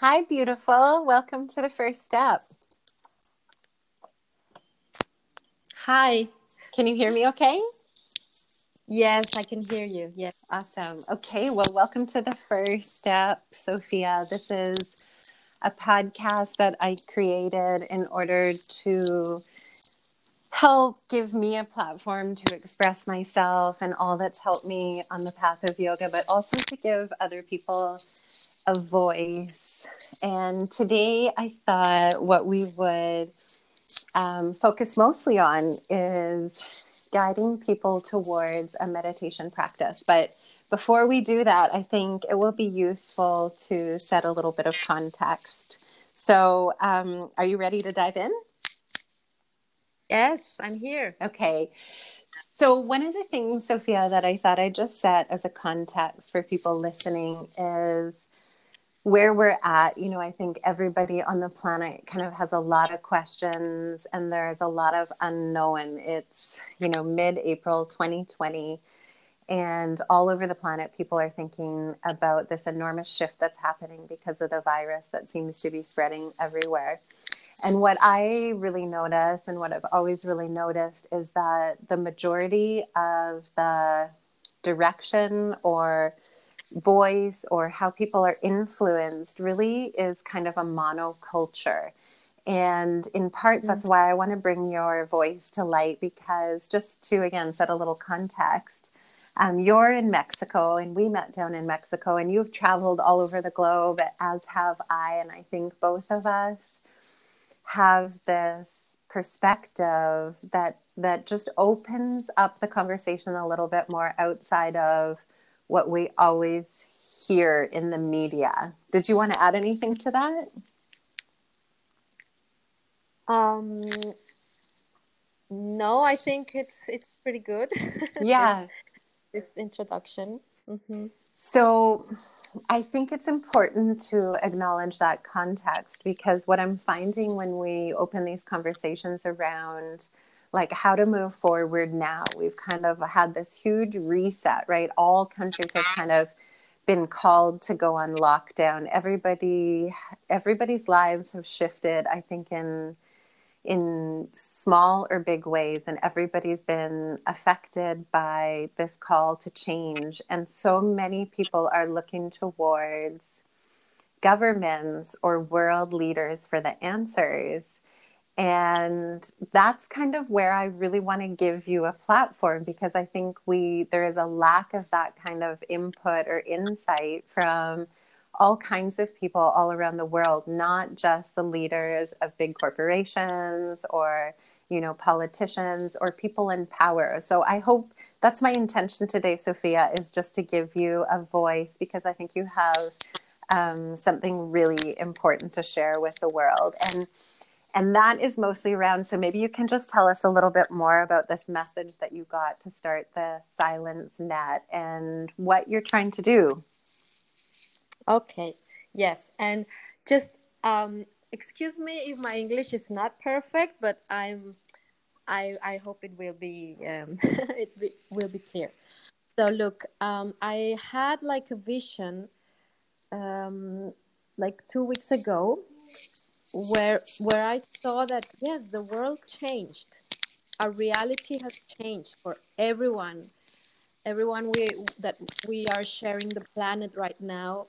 Hi, beautiful. Welcome to the first step. Hi. Can you hear me okay? Yes, I can hear you. Yes. Awesome. Okay, well, welcome to the first step, Sofia. This is a podcast that I created in order to help give me a platform to express myself and all that's helped me on the path of yoga, but also to give other people a voice. And today I thought what we would um, focus mostly on is guiding people towards a meditation practice. But before we do that, I think it will be useful to set a little bit of context. So, um, are you ready to dive in? Yes, I'm here. Okay. So, one of the things, Sofia, that I thought I'd just set as a context for people listening is where we're at. You know, I think everybody on the planet kind of has a lot of questions and there's a lot of unknown. It's, you know, mid April 2020. And all over the planet, people are thinking about this enormous shift that's happening because of the virus that seems to be spreading everywhere. And what I really notice and what I've always really noticed is that the majority of the direction or voice or how people are influenced really is kind of a monoculture. And in part, that's mm. why I want to bring your voice to light because just to again set a little context, um, you're in Mexico and we met down in Mexico, and you've traveled all over the globe, as have I. And I think both of us have this perspective that that just opens up the conversation a little bit more outside of what we always hear in the media. Did you want to add anything to that? Um no, I think it's it's pretty good. Yeah. this, this introduction. Mm-hmm. So I think it's important to acknowledge that context because what I'm finding when we open these conversations around like how to move forward now, we've kind of had this huge reset, right? All countries have kind of been called to go on lockdown. Everybody everybody's lives have shifted, I think in in small or big ways, and everybody's been affected by this call to change. And so many people are looking towards governments or world leaders for the answers. And that's kind of where I really want to give you a platform because I think we there is a lack of that kind of input or insight from all kinds of people all around the world, not just the leaders of big corporations or you know politicians or people in power. So I hope that's my intention today, Sofia, is just to give you a voice because I think you have um, something really important to share with the world and. And that is mostly around. So maybe you can just tell us a little bit more about this message that you got to start the Silence Net and what you're trying to do. Okay. Yes. And just um, excuse me if my English is not perfect, but I'm. I I hope it will be um, it be, will be clear. So look, um, I had like a vision, um, like two weeks ago, where where I saw that yes, the world changed. Our reality has changed for everyone. Everyone we that we are sharing the planet right now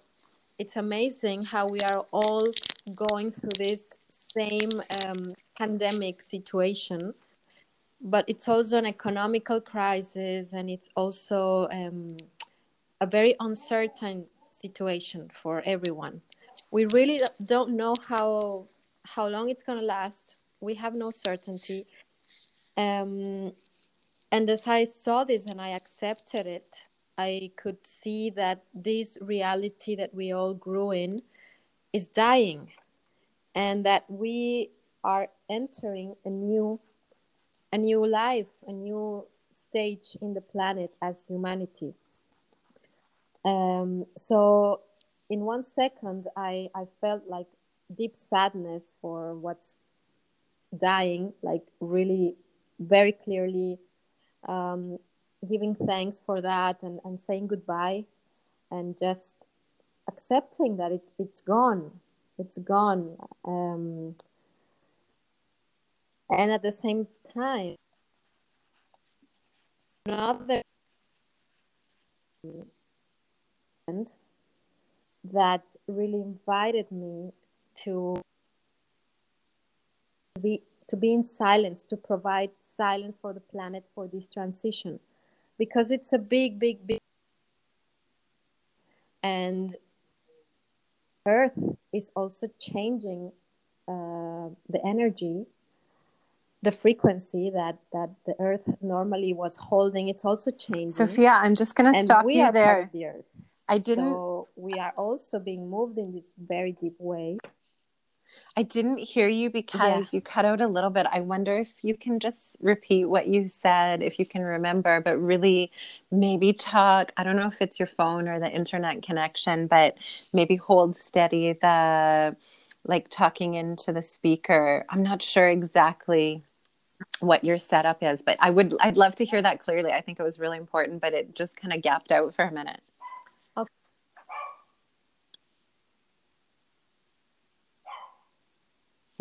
it's amazing how we are all going through this same um, pandemic situation but it's also an economical crisis and it's also um, a very uncertain situation for everyone we really don't know how how long it's going to last we have no certainty um, and as i saw this and i accepted it I could see that this reality that we all grew in is dying and that we are entering a new a new life, a new stage in the planet as humanity. Um, so in one second I, I felt like deep sadness for what's dying, like really very clearly um, giving thanks for that and, and saying goodbye and just accepting that it, it's gone. It's gone. Um, and at the same time another that really invited me to be to be in silence to provide silence for the planet for this transition. Because it's a big big big and earth is also changing uh, the energy the frequency that that the earth normally was holding. It's also changing. Sofia i'm just going to stop you there. the earth. I didn't so we are also being moved in this very deep way I didn't hear you because yeah. you cut out a little bit. I wonder if you can just repeat what you said, if you can remember, but really maybe talk. I don't know if it's your phone or the internet connection, but maybe hold steady the like talking into the speaker. I'm not sure exactly what your setup is, but I would I'd love to hear that clearly. I think it was really important, but it just kind of gapped out for a minute.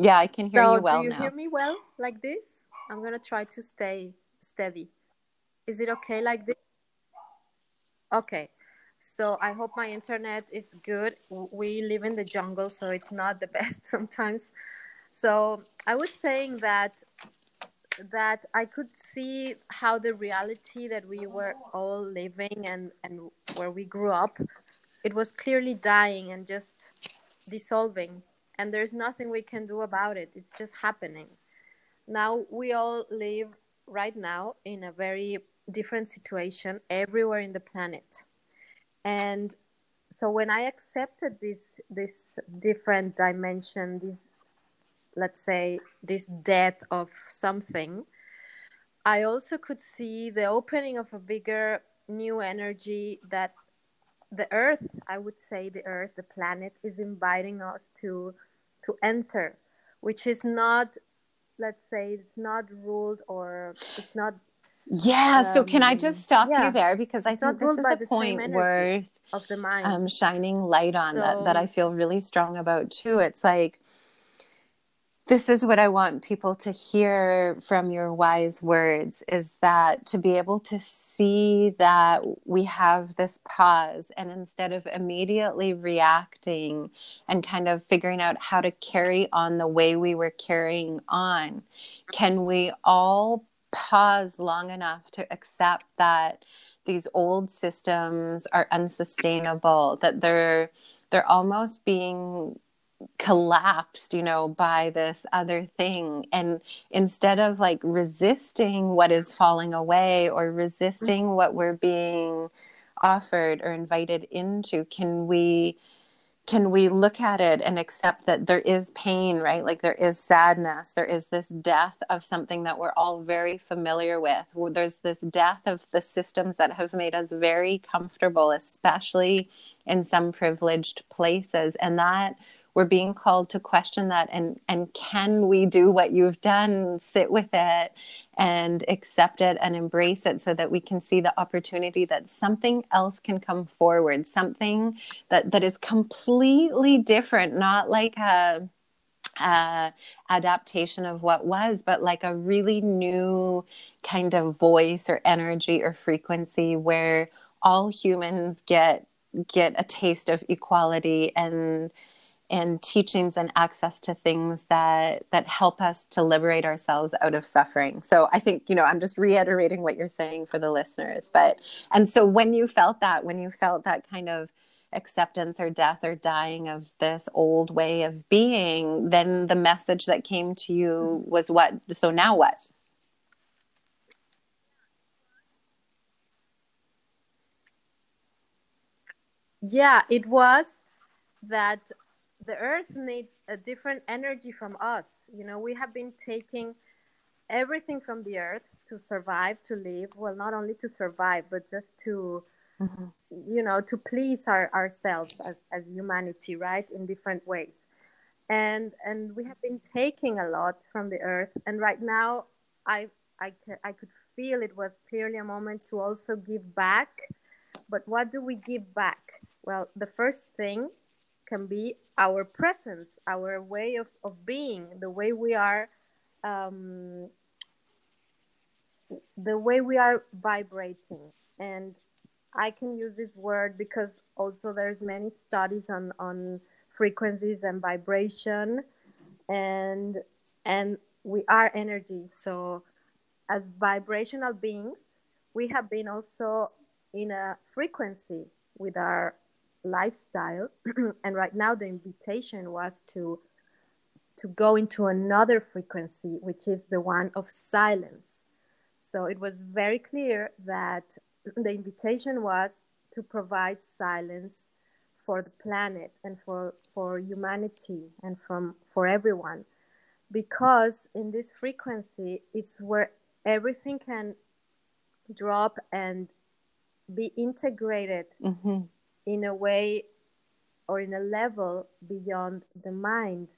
Yeah, I can hear so you well Do you now. hear me well like this? I'm going to try to stay steady. Is it okay like this? Okay. So I hope my internet is good. We live in the jungle, so it's not the best sometimes. So I was saying that that I could see how the reality that we were all living and, and where we grew up, it was clearly dying and just dissolving and there's nothing we can do about it. It's just happening. Now we all live right now in a very different situation everywhere in the planet. And so when i accepted this this different dimension this let's say this death of something i also could see the opening of a bigger new energy that the earth i would say the earth the planet is inviting us to to enter, which is not, let's say, it's not ruled or it's not. Yeah. Um, so can I just um, stop yeah, you there because I think this is a point worth of the mind. Um, shining light on so, that that I feel really strong about too. It's like this is what I want people to hear from your wise words is that to be able to see that we have this pause and instead of immediately reacting and kind of figuring out how to carry on the way we were carrying on, can we all pause long enough to accept that these old systems are unsustainable, that they're they're almost being collapsed you know by this other thing. And instead of like resisting what is falling away or resisting mm-hmm. what we're being offered or invited into can we can we look at it and accept that there is pain right? Like there is sadness. There is this death of something that we're all very familiar with. There's this death of the systems that have made us very comfortable especially in some privileged places. And that we're being called to question that and and can we do what you've done sit with it and accept it and embrace it so that we can see the opportunity that something else can come forward something that that is completely different not like a uh, adaptation of what was, but like a really new kind of voice or energy or frequency where all humans get get a taste of equality and and teachings and access to things that that help us to liberate ourselves out of suffering. So i think you know i'm just reiterating what you're saying for the listeners but and so when you felt that when you felt that kind of acceptance or death or dying of this old way of being then the message that came to you was what so now what? Yeah it was that the earth needs a different energy from us. You know we have been taking everything from the earth to survive to live. Well not only to survive but just to mm-hmm. you know to please our, ourselves as, as humanity right in different ways. And and we have been taking a lot from the earth. And right now i i, I could feel it was clearly a moment to also give back. But what do we give back? Well the first thing can be our presence, our way of, of being, the way we are, um, the way we are vibrating. And I can use this word because also there's many studies on, on frequencies and vibration and and we are energy. So as vibrational beings, we have been also in a frequency with our lifestyle. And right now the invitation was to to go into another frequency which is the one of silence. So it was very clear that the invitation was to provide silence for the planet and for for humanity and from for everyone. Because in this frequency it's where everything can drop and be integrated mm-hmm. In a way or in a level beyond the mind.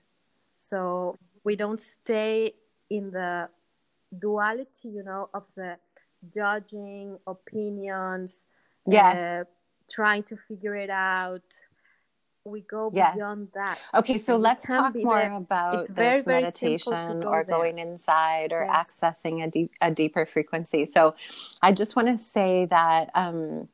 So we don't stay in the duality, you know, of the judging opinions, yes. Uh, trying to figure it out. We go yes. beyond that. Okay, so let's talk more there. about it's very, this very meditation go or there. going inside or yes. accessing a, deep, a deeper frequency. So I just want to say that um,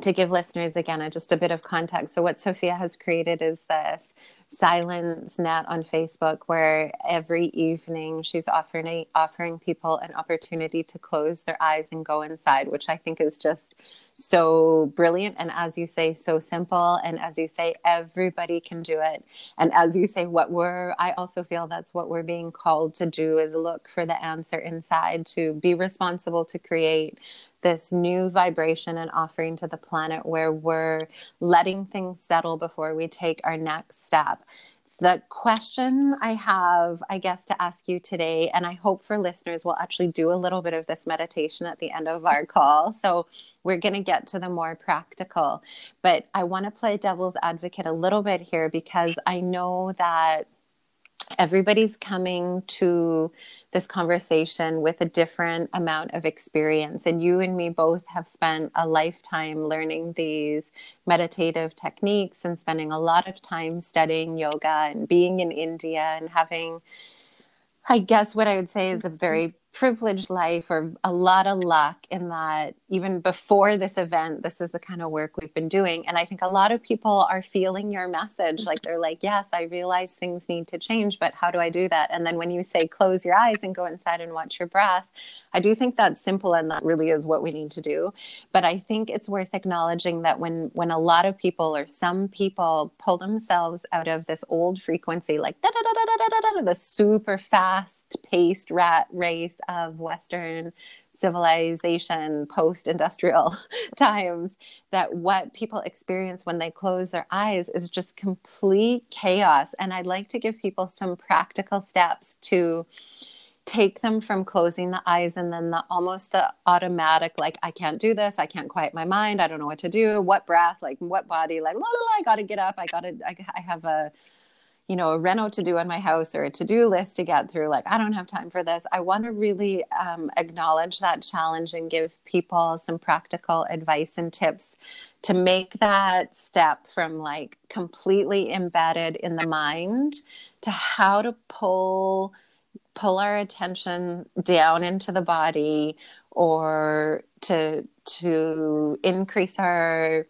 to give listeners again just a bit of context. So, what Sofia has created is this silence net on Facebook where every evening she's offering offering people an opportunity to close their eyes and go inside, which I think is just so brilliant. And as you say so simple. And as you say everybody can do it. And as you say what we're I also feel that's what we're being called to do is look for the answer inside to be responsible to create this new vibration and offering to the planet where we're letting things settle before we take our next step the question I have, I guess, to ask you today, and I hope for listeners we'll actually do a little bit of this meditation at the end of our call. So we're going to get to the more practical. But I want to play devil's advocate a little bit here because I know that everybody's coming to this conversation with a different amount of experience. And you and me both have spent a lifetime learning these meditative techniques and spending a lot of time studying yoga and being in India and having, I guess, what I would say is a very privileged life or a lot of luck in that even before this event this is the kind of work we've been doing. And i think a lot of people are feeling your message. Like they're like yes i realize things need to change but how do i do that? And then when you say close your eyes and go inside and watch your breath i do think that's simple and that really is what we need to do. But i think it's worth acknowledging that when when a lot of people or some people pull themselves out of this old frequency like the super fast paced rat race of Western civilization, post industrial times, that what people experience when they close their eyes is just complete chaos. And I'd like to give people some practical steps to take them from closing the eyes and then the almost the automatic like i can't do this. I can't quiet my mind. I don't know what to do. What breath? Like what body? Like la, la, la, i gotta get up. I gotta I, I have a you know, a reno to do on my house or a to do list to get through. Like, I don't have time for this. I want to really um, acknowledge that challenge and give people some practical advice and tips to make that step from like completely embedded in the mind to how to pull pull our attention down into the body or to to increase our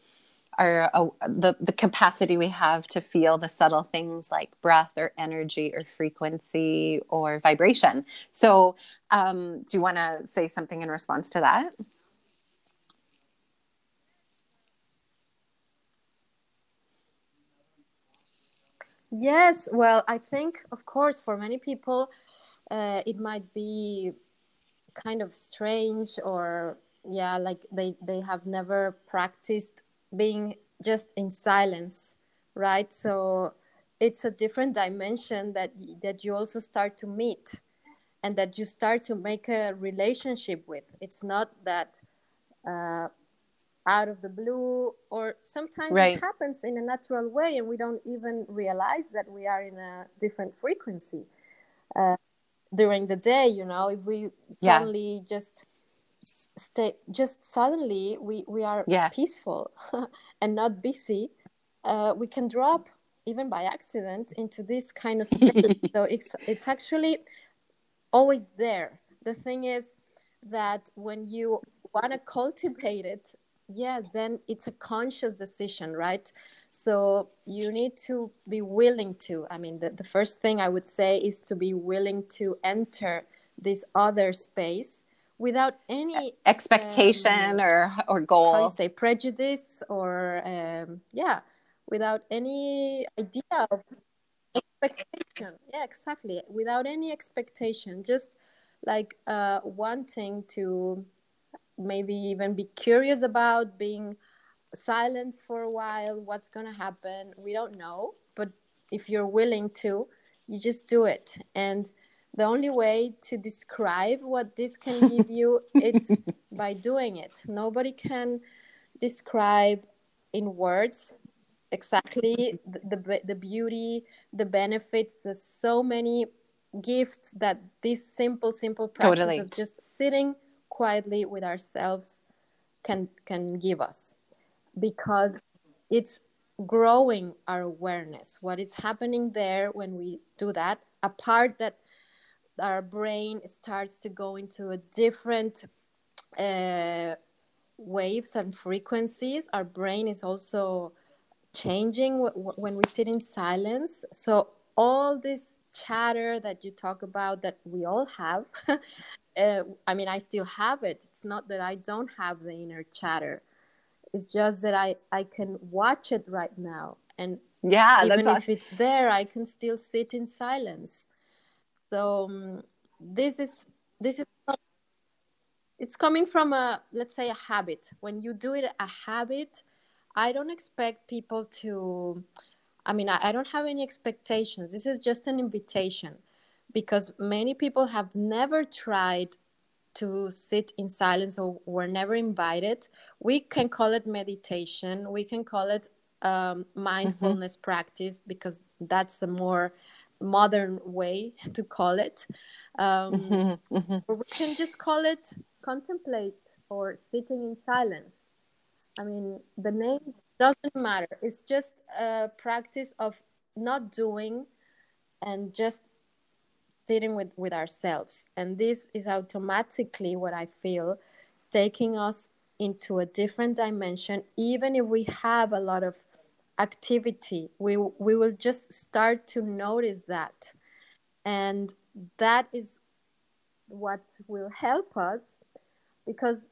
our uh, the the capacity we have to feel the subtle things like breath or energy or frequency or vibration. So, um, do you want to say something in response to that? Yes, well, I think, of course, for many people, uh, it might be kind of strange or yeah like they they have never practiced being just in silence right so it's a different dimension that that you also start to meet and that you start to make a relationship with it's not that uh, out of the blue or sometimes right. it happens in a natural way and we don't even realize that we are in a different frequency uh, during the day you know if we suddenly yeah. just stay just suddenly we we are yeah. peaceful and not busy. Uh, we can drop even by accident into this kind of state so it's it's actually always there. The thing is that when you want to cultivate it yeah then it's a conscious decision right? So you need to be willing to i mean the, the first thing i would say is to be willing to enter this other space without any expectation um, or or goal. how say prejudice or um, yeah without any idea of expectation. Yeah exactly. Without any expectation. Just like uh, wanting to maybe even be curious about being silent for a while what's to happen. We don't know but if you're willing to you just do it. And the only way to describe what this can give you it's by doing it. Nobody can describe in words exactly the, the, the beauty the benefits. There's so many gifts that this simple simple practice totally. of just sitting quietly with ourselves can can give us because it's growing our awareness. What is happening there when we do that a part that our brain starts to go into a different uh, waves and frequencies our brain is also changing w- w- when we sit in silence. So all this chatter that you talk about that we all have uh, i mean i still have it. It's not that i don't have the inner chatter. It's just that i i can watch it right now. And yeah even if awesome. it's there i can still sit in silence so um, this is this is it's coming from a let's say a habit when you do it a habit i don't expect people to I mean, I, I don't have any expectations. This is just an invitation because many people have never tried to sit in silence or were never invited. We can call it meditation. We can call it um, mindfulness mm-hmm. practice because that's a more modern way to call it. Um, mm-hmm. Mm-hmm. Or we can just call it contemplate or sitting in silence. I mean, the name doesn't matter it's just a practice of not doing and just sitting with with ourselves and this is automatically what i feel taking us into a different dimension even if we have a lot of activity we we will just start to notice that and that is what will help us because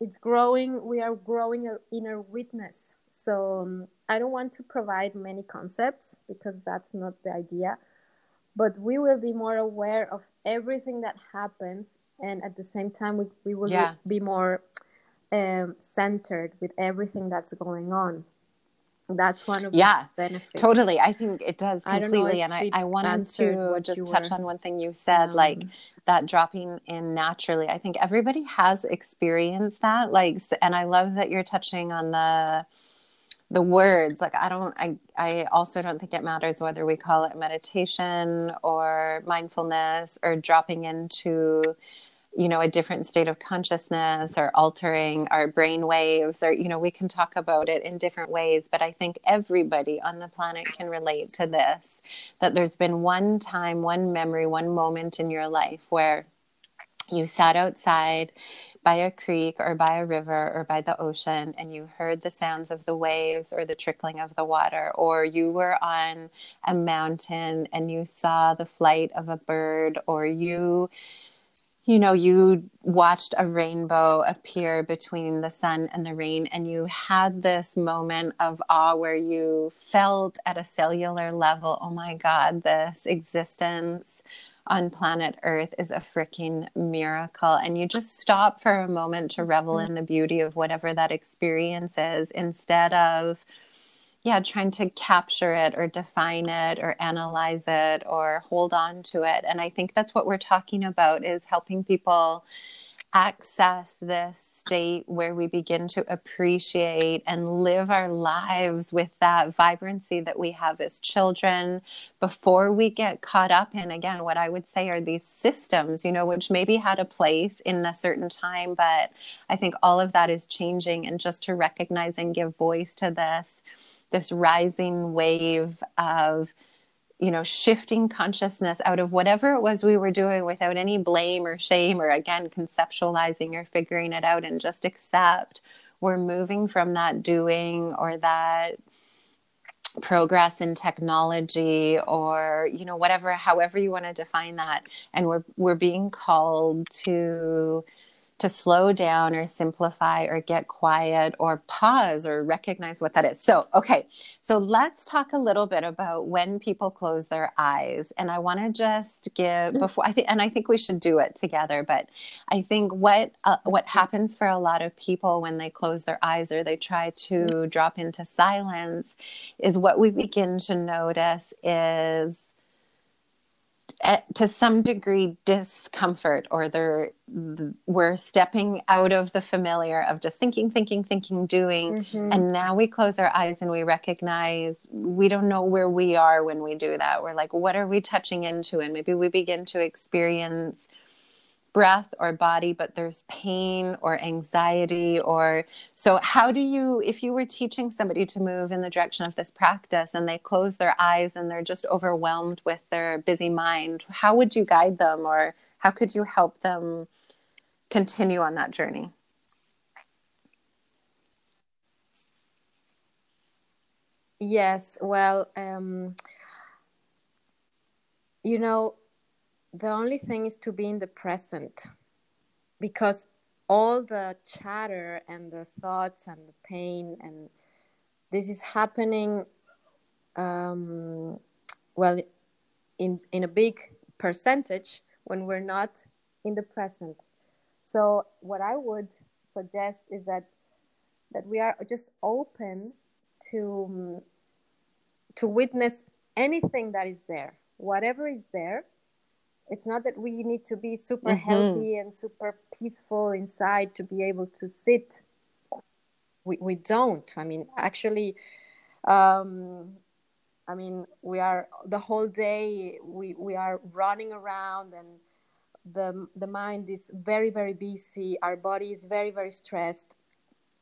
it's growing we are growing our inner witness so um, I don't want to provide many concepts because that's not the idea. But we will be more aware of everything that happens, and at the same time, we, we will yeah. be more um, centered with everything that's going on. That's one of yeah, the benefits. Totally. I think it does completely. I and I, I wanted to just touch were, on one thing you said, um, like that dropping in naturally. I think everybody has experienced that. Like, and I love that you're touching on the the words like i don't i i also don't think it matters whether we call it meditation or mindfulness or dropping into you know a different state of consciousness or altering our brain waves or you know we can talk about it in different ways but i think everybody on the planet can relate to this that there's been one time one memory one moment in your life where you sat outside by a creek or by a river or by the ocean and you heard the sounds of the waves or the trickling of the water, or you were on a mountain and you saw the flight of a bird, or you you know, you watched a rainbow appear between the sun and the rain, and you had this moment of awe where you felt at a cellular level, oh my God, this existence on planet Earth is a freaking miracle. And you just stop for a moment to revel mm-hmm. in the beauty of whatever that experience is instead of, yeah, trying to capture it or define it or analyze it or hold on to it. And I think that's what we're talking about is helping people access this state where we begin to appreciate and live our lives with that vibrancy that we have as children before we get caught up in again what i would say are these systems you know which maybe had a place in a certain time but i think all of that is changing and just to recognize and give voice to this this rising wave of you know shifting consciousness out of whatever it was we were doing without any blame or shame or again conceptualizing or figuring it out and just accept. We're moving from that doing or that progress in technology or you know whatever however you want to define that. And we're we're being called to to slow down or simplify or get quiet or pause or recognize what that is. So, okay, so let's talk a little bit about when people close their eyes. And I want to just give mm. before I think, and I think we should do it together. But I think what uh, what happens for a lot of people when they close their eyes or they try to mm. drop into silence is what we begin to notice is to some degree discomfort or they're we're stepping out of the familiar of just thinking thinking thinking doing. Mm-hmm. and now we close our eyes and we recognize we don't know where we are when we do that. We're like what are we touching into? And maybe we begin to experience breath or body, but there's pain or anxiety or so how do you if you were teaching somebody to move in the direction of this practice and they close their eyes and they're just overwhelmed with their busy mind, how would you guide them or how could you help them continue on that journey? Yes, well, um, you know, the only thing is to be in the present because all the chatter and the thoughts and the pain and this is happening um, well in in a big percentage when we're not in the present. So what i would suggest is that that we are just open to to witness anything that is there. Whatever is there it's not that we need to be super mm-hmm. healthy and super peaceful inside to be able to sit. We, we don't. I mean actually um, i mean we are the whole day we, we are running around and the, the mind is very very busy. Our body is very very stressed.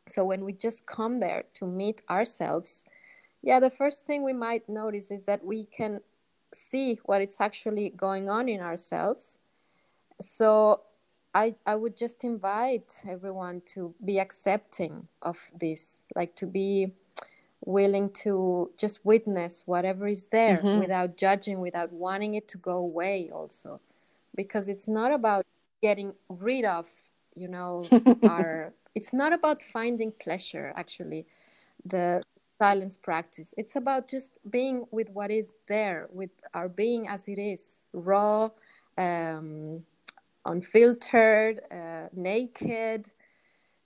So when we just come there to meet ourselves yeah the first thing we might notice is that we can see what it's actually going on in ourselves. So I, I would just invite everyone to be accepting of this, like to be willing to just witness whatever is there mm-hmm. without judging, without wanting it to go away, also. Because it's not about getting rid of, you know, our. It's not about finding pleasure, actually. The silence practice. It's about just being with what is there, with our being as it is, raw, um, unfiltered, uh, naked,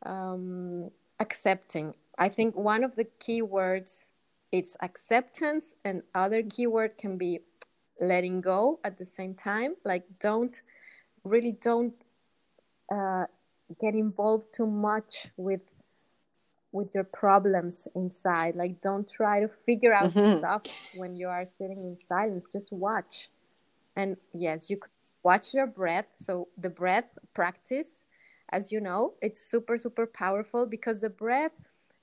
um, accepting. I think one of the key words is acceptance, and other keyword can be letting go at the same time. Like don't really don't uh, get involved too much with with your problems inside. Like don't try to figure out mm-hmm. stuff when you are sitting in silence. Just watch. And yes you watch your breath. So the breath practice as you know it's super super powerful because the breath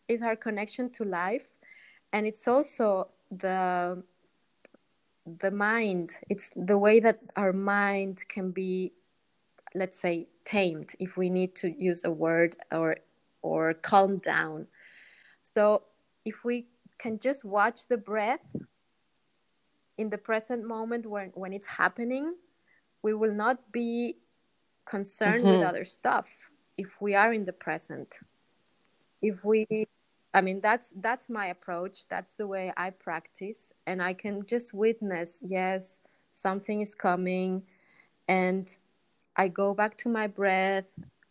is our connection to life. And it's also the the mind. It's the way that our mind can be let's say tamed if we need to use a word or or calm down. So if we can just watch the breath in the present moment when, when it's happening, we will not be concerned mm-hmm. with other stuff if we are in the present. If we I mean that's that's my approach. That's the way I practice and I can just witness, yes, something is coming and I go back to my breath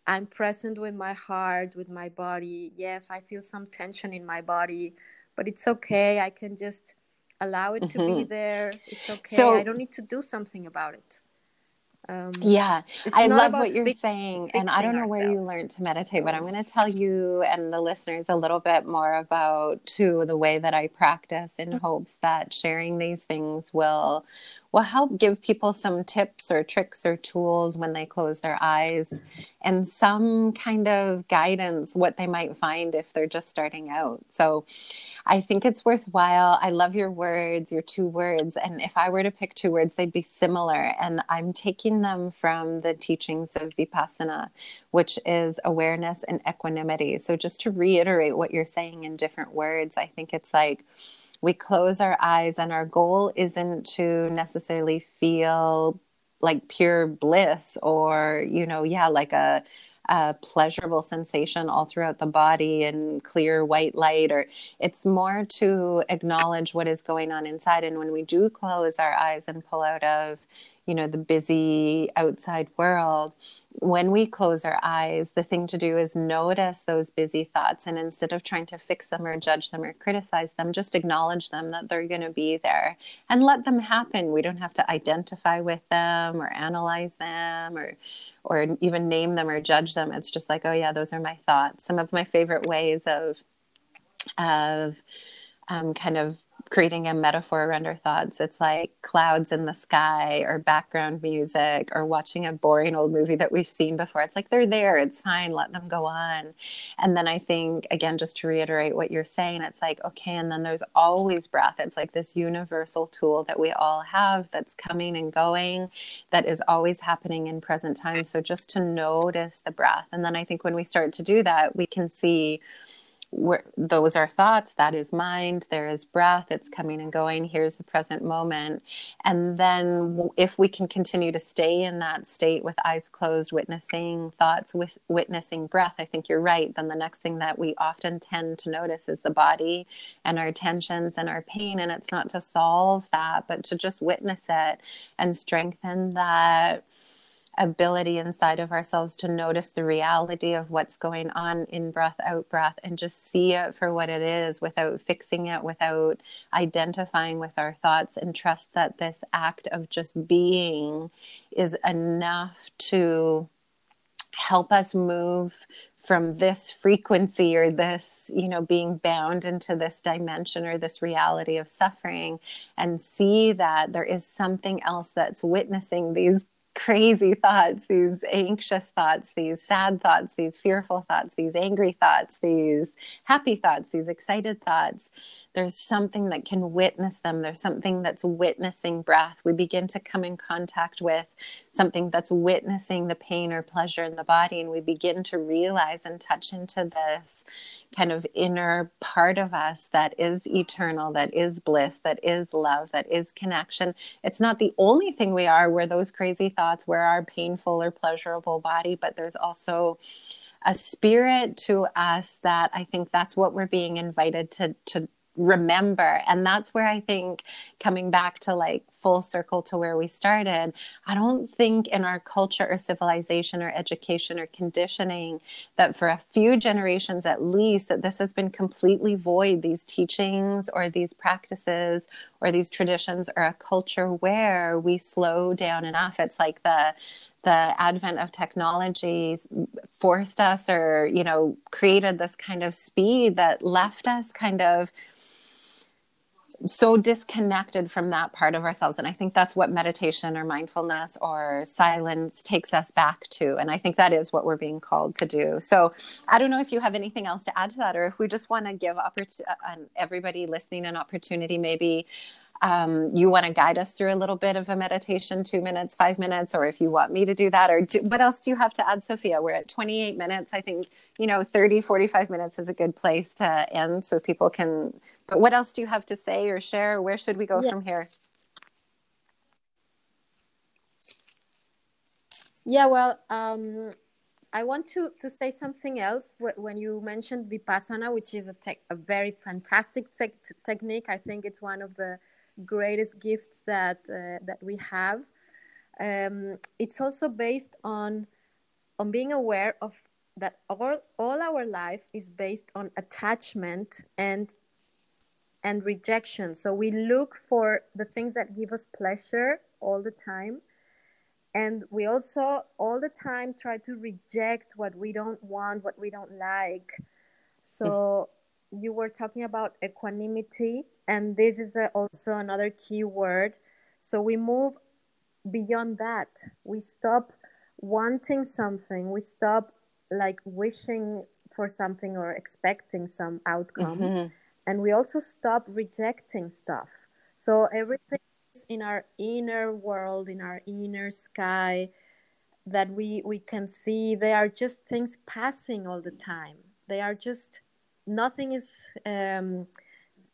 I'm present with my heart, with my body. Yes, I feel some tension in my body, but it's okay. I can just allow it mm-hmm. to be mm-hmm. there. It's okay. So, I don't need to do something about it. Um, yeah, I love what you're saying. And I don't know where you learned to meditate, but I'm going to tell you and the listeners a little bit more about too the way that I practice in mm-hmm. hopes that sharing these things will will help give people some tips or tricks or tools when they close their eyes and some kind of guidance what they might find if they're just starting out. So I think it's worthwhile. I love your words, your two words. And if I were to pick two words, they'd be similar. And I'm taking them from the teachings of Vipassana, which is awareness and equanimity. So just to reiterate what you're saying in different words, I think it's like, we close our eyes and our goal isn't to necessarily feel like pure bliss or you know yeah like a a pleasurable sensation all throughout the body and clear white light or it's more to acknowledge what is going on inside. And when we do close our eyes and pull out of you know the busy outside world when we close our eyes the thing to do is notice those busy thoughts. And instead of trying to fix them or judge them or criticize them just acknowledge them that they're going to be there and let them happen. We don't have to identify with them or analyze them or or even name them or judge them. It's just like oh yeah those are my thoughts. Some of my favorite ways of of um, kind of creating a metaphor around our thoughts. It's like clouds in the sky or background music or watching a boring old movie that we've seen before. It's like they're there, it's fine, let them go on. And then I think, again, just to reiterate what you're saying, it's like, okay, and then there's always breath. It's like this universal tool that we all have that's coming and going, that is always happening in present time. So just to notice the breath. And then I think when we start to do that, we can see where those are thoughts that is mind there is breath it's coming and going here's the present moment. And then if we can continue to stay in that state with eyes closed witnessing thoughts with witnessing breath i think you're right. Then the next thing that we often tend to notice is the body and our tensions and our pain. And it's not to solve that but to just witness it and strengthen that ability inside of ourselves to notice the reality of what's going on in breath out breath and just see it for what it is without fixing it without identifying with our thoughts and trust that this act of just being is enough to help us move from this frequency or this you know being bound into this dimension or this reality of suffering and see that there is something else that's witnessing these crazy thoughts, these anxious thoughts, these sad thoughts, these fearful thoughts, these angry thoughts, these happy thoughts, these excited thoughts. There's something that can witness them. There's something that's witnessing breath. We begin to come in contact with something that's witnessing the pain or pleasure in the body, and we begin to realize and touch into this kind of inner part of us that is eternal, that is bliss, that is love, that is connection. It's not the only thing we are where those crazy thoughts thoughts where our painful or pleasurable body, but there's also a spirit to us that I think that's what we're being invited to to remember. And that's where i think coming back to like full circle to where we started i don't think in our culture or civilization or education or conditioning that for a few generations at least that this has been completely void these teachings or these practices or these traditions or a culture where we slow down enough. It's like the the advent of technology forced us or you know created this kind of speed that left us kind of so disconnected from that part of ourselves. And I think that's what meditation or mindfulness or silence takes us back to. And I think that is what we're being called to do. So I don't know if you have anything else to add to that, or if we just want to give oppor- uh, everybody listening an opportunity, maybe um, you want to guide us through a little bit of a meditation, two minutes, five minutes, or if you want me to do that, or do, what else do you have to add, Sofia? We're at 28 minutes. I think, you know, 30, 45 minutes is a good place to end so people can. But what else do you have to say or share? Where should we go yeah. from here? Yeah, well, um, I want to, to say something else when you mentioned Vipassana, which is a, te- a very fantastic te- technique. I think it's one of the greatest gifts that uh, that we have. Um, it's also based on on being aware of that all all our life is based on attachment and and rejection. So we look for the things that give us pleasure all the time. And we also all the time try to reject what we don't want, what we don't like. So you were talking about equanimity and this is a, also another key word So we move beyond that. We stop wanting something. We stop like wishing for something or expecting some outcome. Mm-hmm. And we also stop rejecting stuff. So everything is in our inner world, in our inner sky that we we can see, they are just things passing all the time. They are just nothing is um,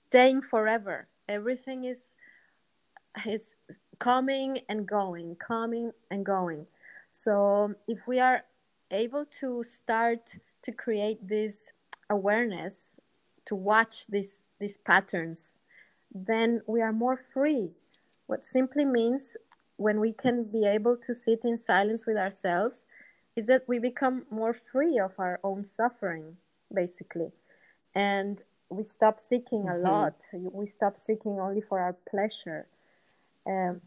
staying forever. Everything is is coming and going, coming and going. So if we are able to start to create this awareness, to watch these these patterns, then we are more free. What simply means when we can be able to sit in silence with ourselves is that we become more free of our own suffering, basically. And we stop seeking mm-hmm. a lot. We stop seeking only for our pleasure um,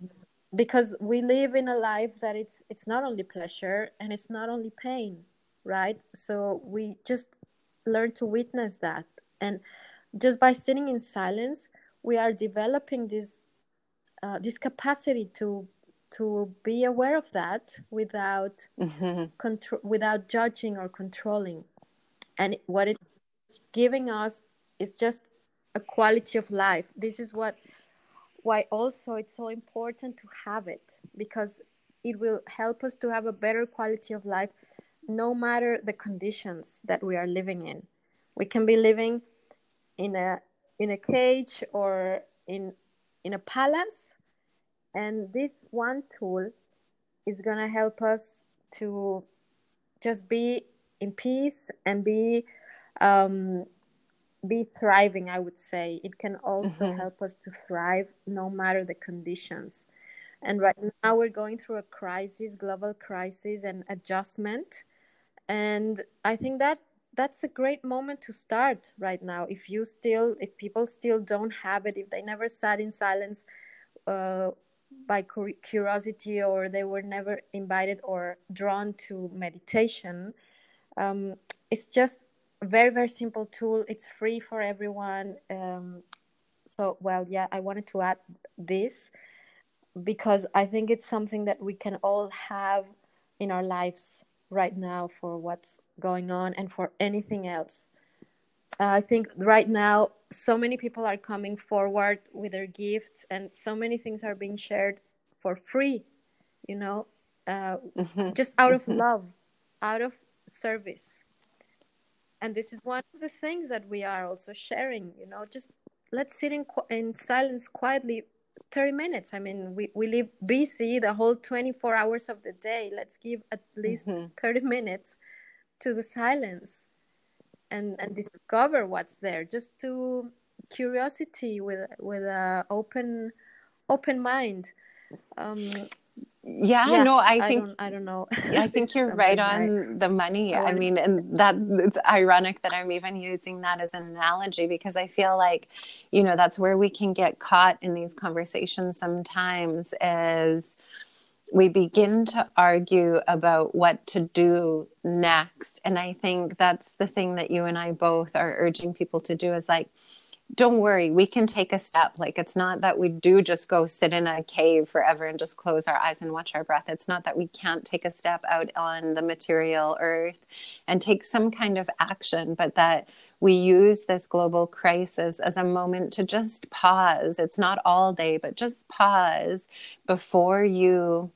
because we live in a life that it's it's not only pleasure and it's not only pain right so we just learn to witness that and just by sitting in silence we are developing this uh, this capacity to to be aware of that without mm-hmm. control without judging or controlling and what it's giving us is just a quality of life. This is what why also it's so important to have it because it will help us to have a better quality of life no matter the conditions that we are living in. We can be living in a in a cage or in in a palace and this one tool is going to help us to just be in peace and be um, be thriving i would say. It can also mm-hmm. help us to thrive no matter the conditions. And right now we're going through a crisis global crisis and adjustment. And i think that that's a great moment to start right now. If you still if people still don't have it if they never sat in silence uh, by curiosity or they were never invited or drawn to meditation um, it's just very very simple tool it's free for everyone um, so well yeah i wanted to add this because i think it's something that we can all have in our lives right now for what's going on and for anything else uh, i think right now so many people are coming forward with their gifts and so many things are being shared for free you know uh, mm-hmm. just out of mm-hmm. love out of service and this is one of the things that we are also sharing you know just let's sit in, in silence quietly 30 minutes. I mean we, we live busy the whole 24 hours of the day. Let's give at least mm-hmm. 30 minutes to the silence and and discover what's there. Just to curiosity with with a open open mind. Um yeah, yeah, no i think i don't, I don't know. I think you're right on the money. I, I mean and that it's ironic that i'm even using that as an analogy because i feel like you know that's where we can get caught in these conversations sometimes is we begin to argue about what to do next. And i think that's the thing that you and i both are urging people to do is like don't worry, we can take a step. Like, it's not that we do just go sit in a cave forever and just close our eyes and watch our breath. It's not that we can't take a step out on the material earth and take some kind of action, but that we use this global crisis as a moment to just pause. It's not all day, but just pause before you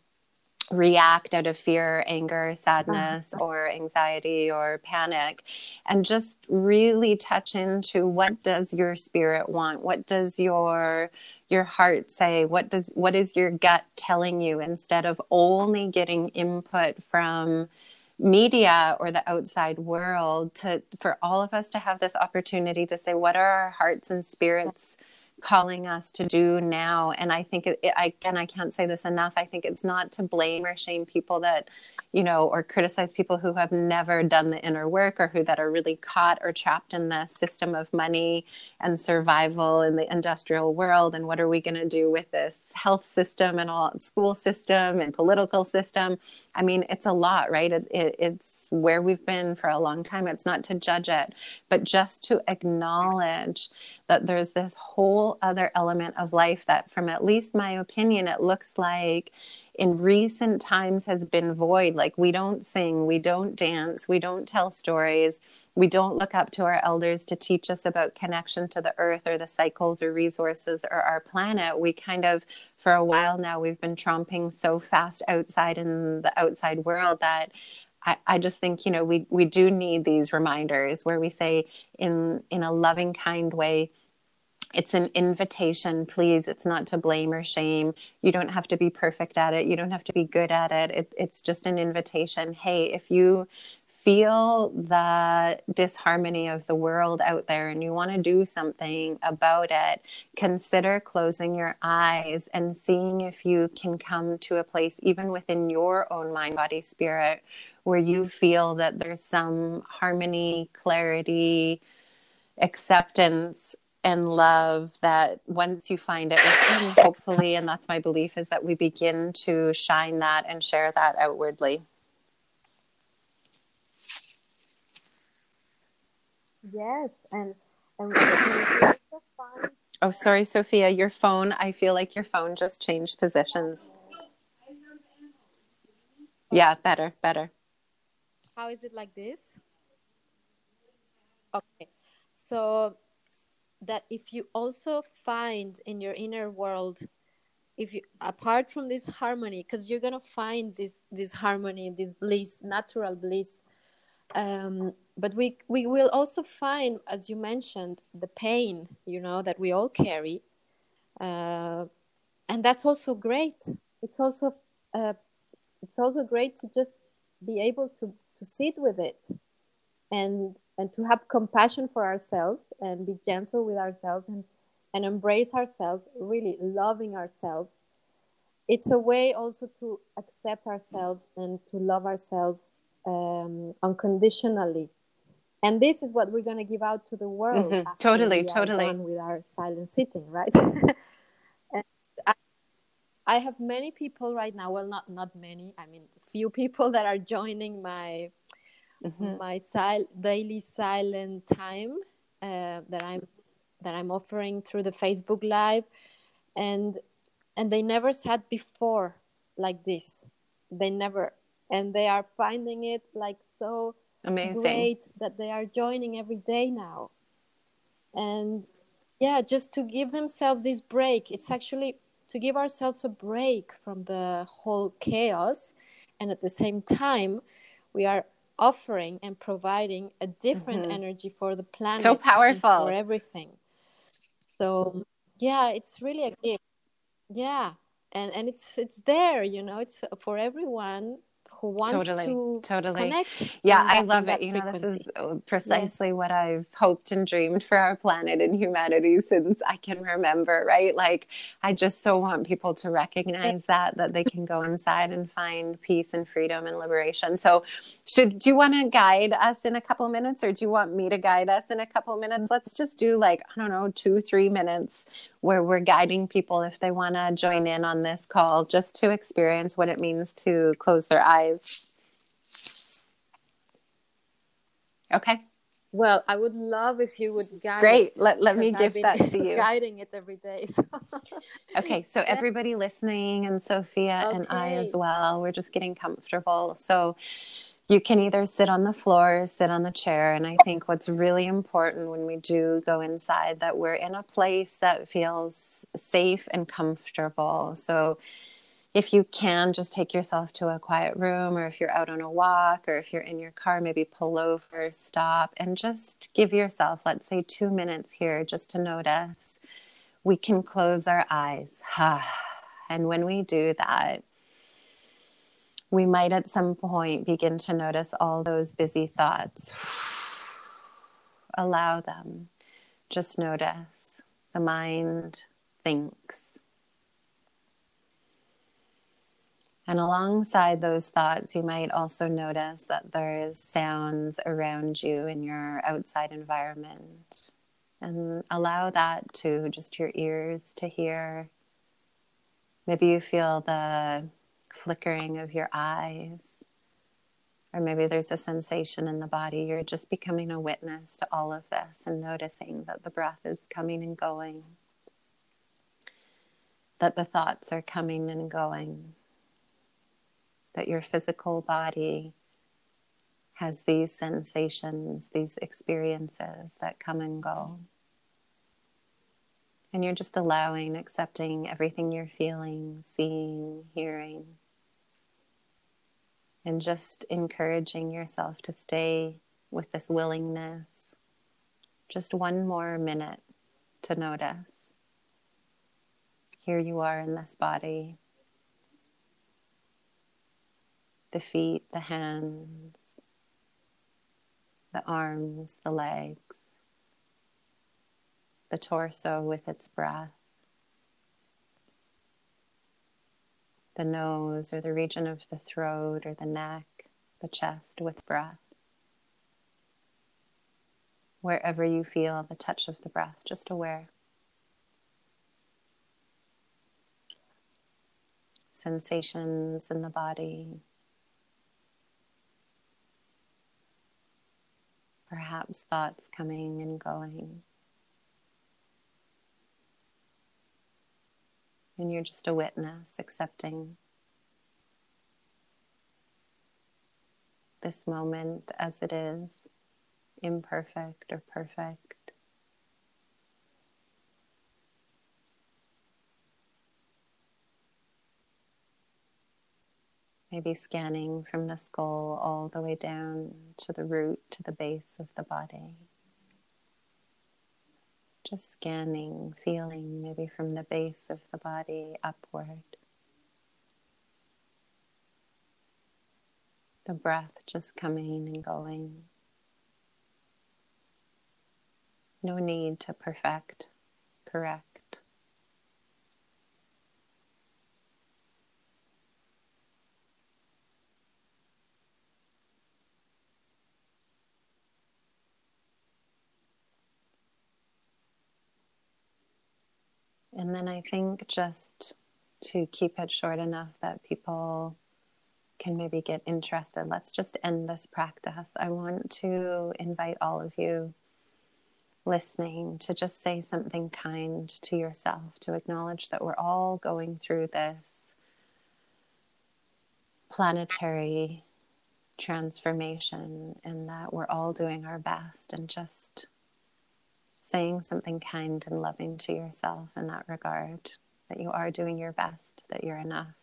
react out of fear, anger, sadness, uh-huh. or anxiety or panic and just really touch into what does your spirit want? What does your your heart say? What does what is your gut telling you instead of only getting input from media or the outside world to for all of us to have this opportunity to say what are our hearts and spirits calling us to do now. And I think, it, I, again, I can't say this enough. I think it's not to blame or shame people that, you know, or criticize people who have never done the inner work or who that are really caught or trapped in the system of money and survival in the industrial world. And what are we going to do with this health system and all school system and political system? I mean, it's a lot, right? It, it, it's where we've been for a long time. It's not to judge it, but just to acknowledge that there's this whole whole other element of life that, from at least my opinion, it looks like in recent times has been void. Like we don't sing, we don't dance, we don't tell stories, we don't look up to our elders to teach us about connection to the earth or the cycles or resources or our planet. We kind of, for a while now, we've been tromping so fast outside in the outside world that I, I just think you know we we do need these reminders where we say in in a loving kind way it's an invitation please. It's not to blame or shame. You don't have to be perfect at it. You don't have to be good at it, it it's just an invitation. Hey if you feel the disharmony of the world out there and you want to do something about it, consider closing your eyes and seeing if you can come to a place, even within your own mind, body, spirit, where you feel that there's some harmony, clarity, acceptance and love that once you find it within, hopefully, and that's my belief, is that we begin to shine that and share that outwardly. Yes, and and Oh, sorry, Sofia. Your phone. I feel like your phone just changed positions. Yeah, better, better. How is it like this? Okay, so that if you also find in your inner world if you apart from this harmony because you're gonna find this this harmony this bliss natural bliss um, but we we will also find as you mentioned the pain you know that we all carry uh, and that's also great. It's also uh, it's also great to just be able to to sit with it and and to have compassion for ourselves and be gentle with ourselves and and embrace ourselves really loving ourselves. It's a way also to accept ourselves and to love ourselves um, unconditionally. And this is what we're going to give out to the world mm-hmm. totally totally. with our silent sitting right? And I, I have many people right now well not not many i mean few people that are joining my mm-hmm. my sil- daily silent time uh, that i'm that i'm offering through the facebook live. And and they never sat before like this. They never and they are finding it like so amazing. great that they are joining every day now. And yeah just to give themselves this break. It's actually to give ourselves a break from the whole chaos. And at the same time we are offering and providing a different mm-hmm. energy for the planet so powerful for everything. So yeah it's really a gift. Yeah and and it's it's there you know it's for everyone who wants totally, to totally. connect. Yeah, I love it. You know, this is uh, precisely yes. what I've hoped and dreamed for our planet and humanity since I can remember, right? Like, I just so want people to recognize that, that they can go inside and find peace and freedom and liberation. So, should do you want to guide us in a couple minutes or do you want me to guide us in a couple minutes? Let's just do like, I don't know, two, three minutes where we're guiding people if they want to join in on this call just to experience what it means to close their eyes. Okay. Well, I would love if you would guide. Great. It, let, let me give that to you. Guiding it every day. So. okay. So everybody listening and Sofia okay. and I as well, we're just getting comfortable. So you can either sit on the floor or sit on the chair and i think what's really important when we do go inside that we're in a place that feels safe and comfortable. So if you can just take yourself to a quiet room or if you're out on a walk or if you're in your car maybe pull over stop and just give yourself let's say 2 minutes here just to notice. We can close our eyes. And when we do that we might at some point begin to notice all those busy thoughts. Allow them. Just notice the mind thinks. And alongside those thoughts, you might also notice that there is sounds around you in your outside environment. And allow that to just your ears to hear. Maybe you feel the flickering of your eyes. Or maybe there's a sensation in the body. You're just becoming a witness to all of this and noticing that the breath is coming and going. that the thoughts are coming and going, that your physical body has these sensations, these experiences that come and go. And you're just allowing, accepting everything you're feeling, seeing, hearing, and just encouraging yourself to stay with this willingness. Just one more minute to notice. Here you are in this body. The feet, the hands, the arms, the legs, the torso with its breath, the nose or the region of the throat or the neck, the chest with breath. Wherever you feel the touch of the breath, just aware. Sensations in the body, perhaps thoughts coming and going. And you're just a witness, accepting this moment as it is, imperfect or perfect. Maybe scanning from the skull all the way down to the root, to the base of the body. Just scanning, feeling maybe from the base of the body upward. The breath just coming and going. No need to perfect, correct. And then I think just to keep it short enough that people can maybe get interested, let's just end this practice. I want to invite all of you listening to just say something kind to yourself, to acknowledge that we're all going through this planetary transformation and that we're all doing our best and just saying something kind and loving to yourself in that regard that you are doing your best, that you're enough.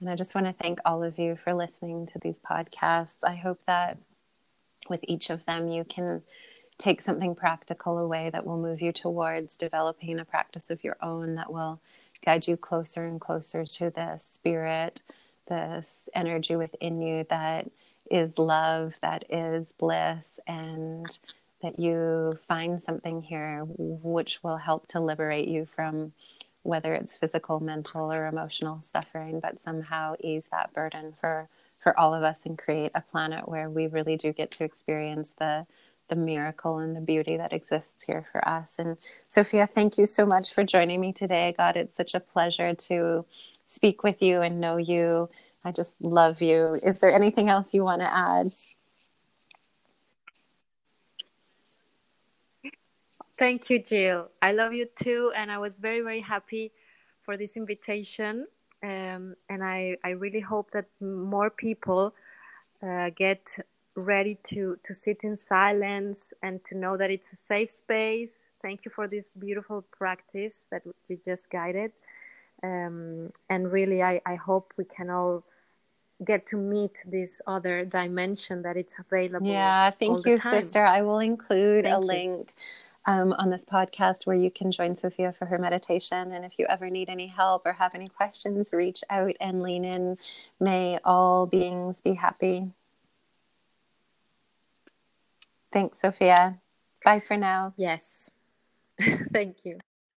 And I just want to thank all of you for listening to these podcasts. I hope that with each of them, you can take something practical away that will move you towards developing a practice of your own that will guide you closer and closer to the spirit, this energy within you that is love, that is bliss, and that you find something here which will help to liberate you from whether it's physical, mental, or emotional suffering, but somehow ease that burden for for all of us and create a planet where we really do get to experience the the miracle and the beauty that exists here for us. And Sofia, thank you so much for joining me today. God, it's such a pleasure to speak with you and know you I just love you. Is there anything else you want to add? Thank you, Jill. I love you too. And I was very, very happy for this invitation. Um, and I, I really hope that more people uh, get ready to, to sit in silence and to know that it's a safe space. Thank you for this beautiful practice that we just guided. Um, and really, I, I hope we can all get to meet this other dimension that it's available. Yeah, thank you, sister. I will include thank a you. link um, on this podcast where you can join Sofia for her meditation. And if you ever need any help or have any questions, reach out and lean in. May all beings be happy. Thanks, Sofia. Bye for now. Yes. Thank you.